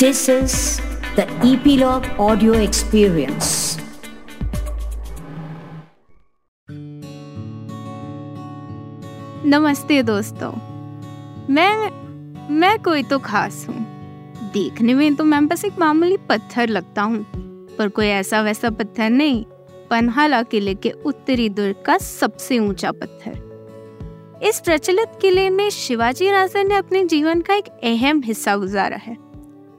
This is the Epilogue Audio Experience. नमस्ते दोस्तों। मैं मैं कोई तो खास हूँ। देखने में तो मैं बस एक मामूली पत्थर लगता हूँ, पर कोई ऐसा वैसा पत्थर नहीं, पन्हाला किले के उत्तरी दुर्ग का सबसे ऊँचा पत्थर। इस प्रचलित किले में शिवाजी राजा ने अपने जीवन का एक अहम हिस्सा गुजारा है।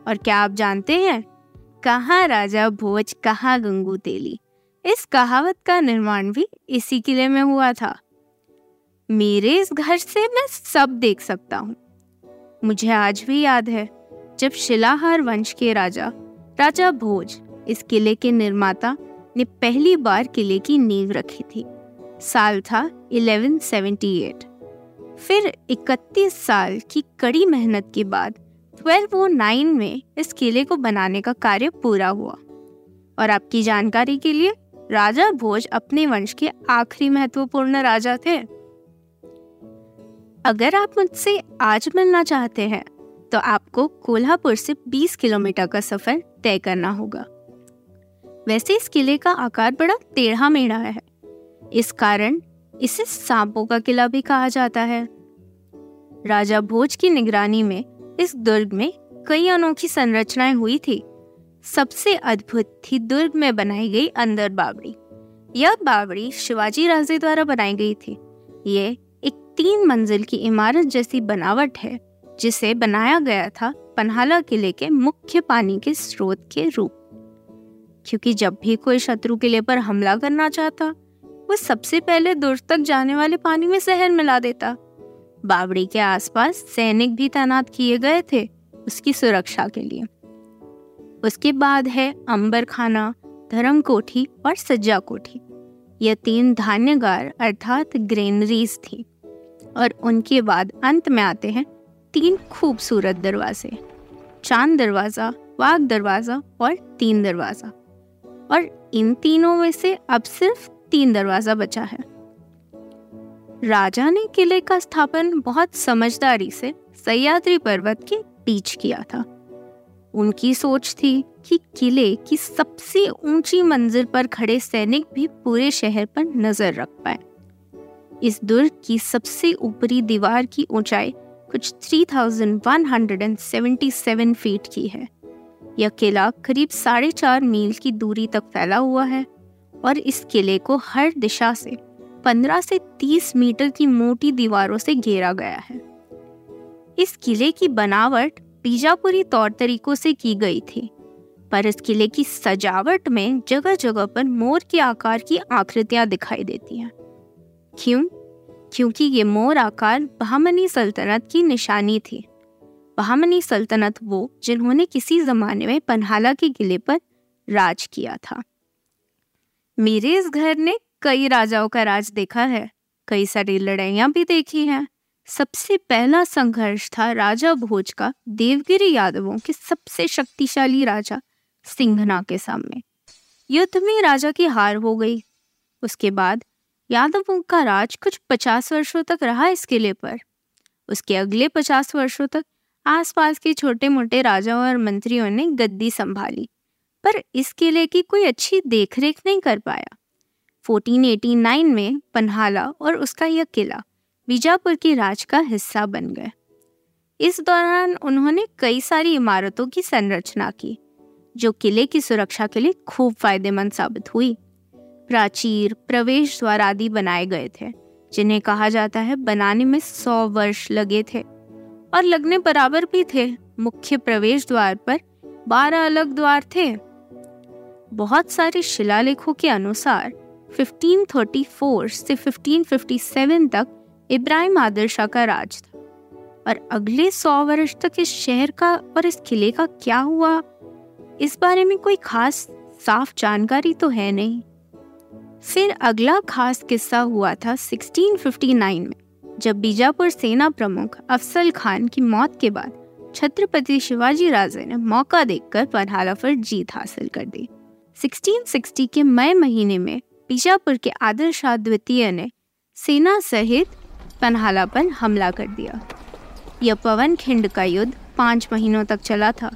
और क्या आप जानते हैं? कहाँ राजा भोज, कहाँ गंगू तेली? इस कहावत का निर्माण भी इसी किले में हुआ था। मेरे इस घर से मैं सब देख सकता हूँ। मुझे आज भी याद है, जब शिलाहार वंश के राजा राजा भोज इस किले के निर्माता ने पहली बार किले की नींव रखी थी। साल था 1178 फिर 31 साल की कड़ी मेहनत के बाद 1209 में इस किले को बनाने का कार्य पूरा हुआ। और आपकी जानकारी के लिए राजा भोज अपने वंश के आखिरी महत्वपूर्ण राजा थे। अगर आप मुझसे आज मिलना चाहते हैं तो आपको कोल्हापुर से 20 किलोमीटर का सफ़र तय करना होगा। वैसे इस किले का आकार बड़ा टेढ़ा मेढ़ा है। इस कारण इसे सांपों का किला भी कहा जाता है। राजा भोज की निगरानी में इस दुर्ग में कई अनोखी संरचनाएँ हुई थी। सबसे अद्भुत थी दुर्ग में बनाई गई अंदर बावड़ी। यह बावड़ी शिवाजी राजे द्वारा बनाई गई थी। ये एक तीन मंजिल की इमारत जैसी बनावट है, जिसे बनाया गया था पन्हाला किले के मुख्य पानी के स्रोत के रूप। क्योंकि जब भी कोई शत्रु किले पर हमला करना चाहता, वो सबसे पहले दुर्ग तक जाने वाले पानी में जहर मिला देता। बावड़ी के आसपास सैनिक भी तैनात किए गए थे उसकी सुरक्षा के लिए। उसके बाद है अंबर खाना धर्म कोठी और सज्जा कोठी यह तीन धान्यगार अर्थात ग्रेनरीज थी और उनके बाद अंत में आते हैं तीन खूबसूरत दरवाजे, चाँद दरवाज़ा वाघ दरवाज़ा और तीन दरवाज़ा। और इन तीनों में से अब सिर्फ़ तीन दरवाज़ा बचा है। राजा ने किले का स्थापन बहुत समझदारी से सह्याद्री पर्वत के बीच किया था। उनकी सोच थी कि किले की सबसे ऊँची मंजिल पर खड़े सैनिक भी पूरे शहर पर नज़र रख पाए। इस दुर्ग की सबसे ऊपरी दीवार की ऊंचाई कुछ 3177 फीट की है। यह किला करीब साढ़े चार मील की दूरी तक फैला हुआ है और इस किले को हर दिशा से 15 से 30 मीटर की मोटी दीवारों से घेरा गया है। इस किले की बनावट बीजापुरी तौर तरीकों से की गई थी, पर इस किले की सजावट में जगह जगह पर मोर के आकार की आकृतियाँ दिखाई देती हैं। क्यों? क्योंकि ये मोर आकार बहामनी सल्तनत की निशानी थी। बहामनी सल्तनत वो जिन्होंने किसी जमाने में पन्हाला के किले पर राज किया था। मेरे इस घर ने कई राजाओं का राज देखा है, कई सारी लड़ाइयाँ भी देखी हैं। सबसे पहला संघर्ष था राजा भोज का देवगिरी यादवों के सबसे शक्तिशाली राजा सिंघना के सामने। युद्ध में राजा की हार हो गई। उसके बाद यादवों का राज कुछ पचास वर्षों तक रहा इस किले पर। उसके अगले पचास वर्षों तक आसपास के छोटे मोटे राजाओं और मंत्रियों ने गद्दी संभाली, पर इस किले की कोई अच्छी देखरेख नहीं कर पाया। 1489 में पन्हाला और उसका यह किला बीजापुर के राज का हिस्सा बन गए। इस दौरान उन्होंने कई सारी इमारतों की संरचना की, जो किले की सुरक्षा के लिए खूब फ़ायदेमंद साबित हुई। प्राचीर, प्रवेश द्वार आदि बनाए गए थे, जिन्हें कहा जाता है बनाने में सौ वर्ष लगे थे, और लगने बराबर भी थे। मुख्य प्रवेश द्वार पर बारह अलग द्वार थे। बहुत सारे शिलालेखों के अनुसार 1534 से 1557 तक इब्राहिम आदिल शाह का राज था। और अगले सौ वर्ष तक इस शहर का और इस किले का क्या हुआ? इस बारे में कोई खास साफ़ जानकारी तो है नहीं। फिर अगला खास किस्सा हुआ था 1659 में, जब बीजापुर सेना प्रमुख अफसल खान की मौत के बाद छत्रपति शिवाजी राजे ने मौका देखकर पन्हाला पर जीत हासिल कर दी। 1660 के मई महीने में बीजापुर के आदिल शाह द्वितीय ने सेना सहित पन्हाला पर हमला कर दिया। यह पवन खिंड का युद्ध पाँच महीनों तक चला था।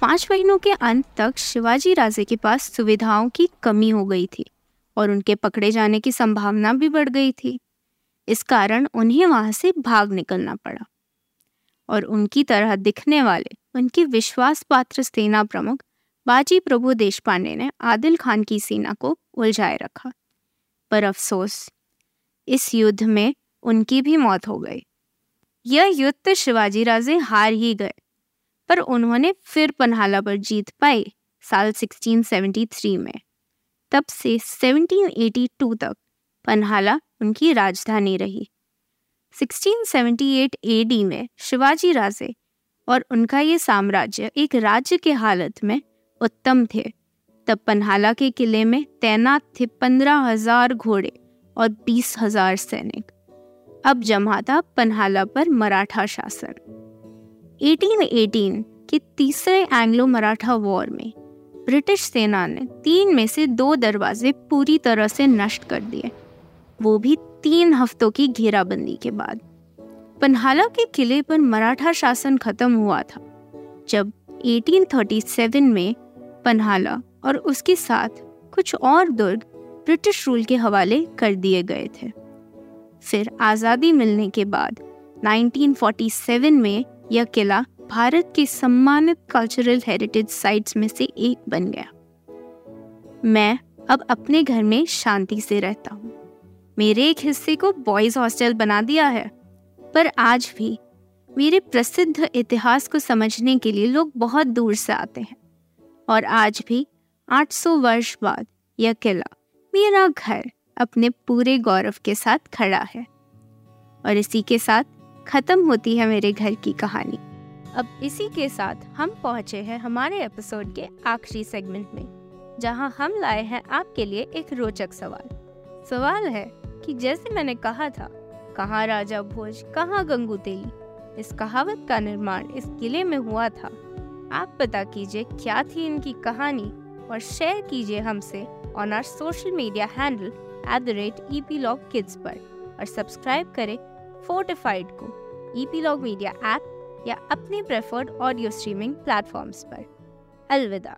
पाँच महीनों के अंत तक शिवाजी राजे के पास सुविधाओं की कमी हो गई थी और उनके पकड़े जाने की संभावना भी बढ़ गई थी। इस कारण उन्हें वहाँ से भाग निकलना पड़ा और उनकी तरह दिखने वाले, उनके विश्वास पात्र सेना प्रमुख बाजी प्रभु देशपांडे ने आदिल खान की सेना को उलझाए रखा। पर अफसोस, इस युद्ध में उनकी भी मौत हो गई। यह युद्ध तो शिवाजी राजे हार ही गए, पर उन्होंने फिर पन्हाला पर जीत पाई साल 1673 में। तब से 1782 तक पन्हाला उनकी राजधानी रही। 1678 एडी में शिवाजी राजे और उनका ये साम्राज्य एक राज्य के हालत में उत्तम थे। तब पन्हाला के किले में तैनात थे पंद्रह हज़ार घोड़े और बीस हज़ार सैनिक। अब जमा था पन्हाला पर मराठा शासन। 1818 के तीसरे एंग्लो मराठा वॉर में ब्रिटिश सेना ने तीन में से दो दरवाजे पूरी तरह से नष्ट कर दिए। वो भी तीन हफ्तों की घेराबंदी के बाद। पन्हाला के किले पर मराठा शासन खत्म हुआ था। जब 1837 में पन्हाला और उसके साथ कुछ और दुर्ग ब्रिटिश रूल के हवाले कर दिए गए थे। फिर आज़ादी मिलने के बाद 1947 में यह किला भारत के सम्मानित कल्चरल हेरिटेज साइट्स में से एक बन गया। मैं अब अपने घर में शांति से रहता हूँ। मेरे एक हिस्से को बॉयज़ हॉस्टल बना दिया है, पर आज भी मेरे प्रसिद्ध इतिहास को समझने के लिए लोग बहुत दूर से आते हैं। और आज भी 800 वर्ष बाद यह किला मेरा घर अपने पूरे गौरव के साथ खड़ा है। और इसी के साथ खत्म होती है मेरे घर की कहानी। अब इसी के साथ हम पहुँचे हैं हमारे एपिसोड के आखिरी सेगमेंट में, जहाँ हम लाए हैं आपके लिए एक रोचक सवाल। सवाल है कि जैसे मैंने कहा था, कहाँ राजा भोज, कहाँ गंगू इस कहावत का निर्माण इस किले में हुआ था। आप पता कीजिए क्या थी इनकी कहानी और शेयर कीजिए हमसे on our social media handle at the rate E P log kids पर और सब्सक्राइब करें फोर्टिफाइड को E P log media app या अपने प्रेफर्ड ऑडियो स्ट्रीमिंग प्लेटफॉर्म्स पर। अलविदा।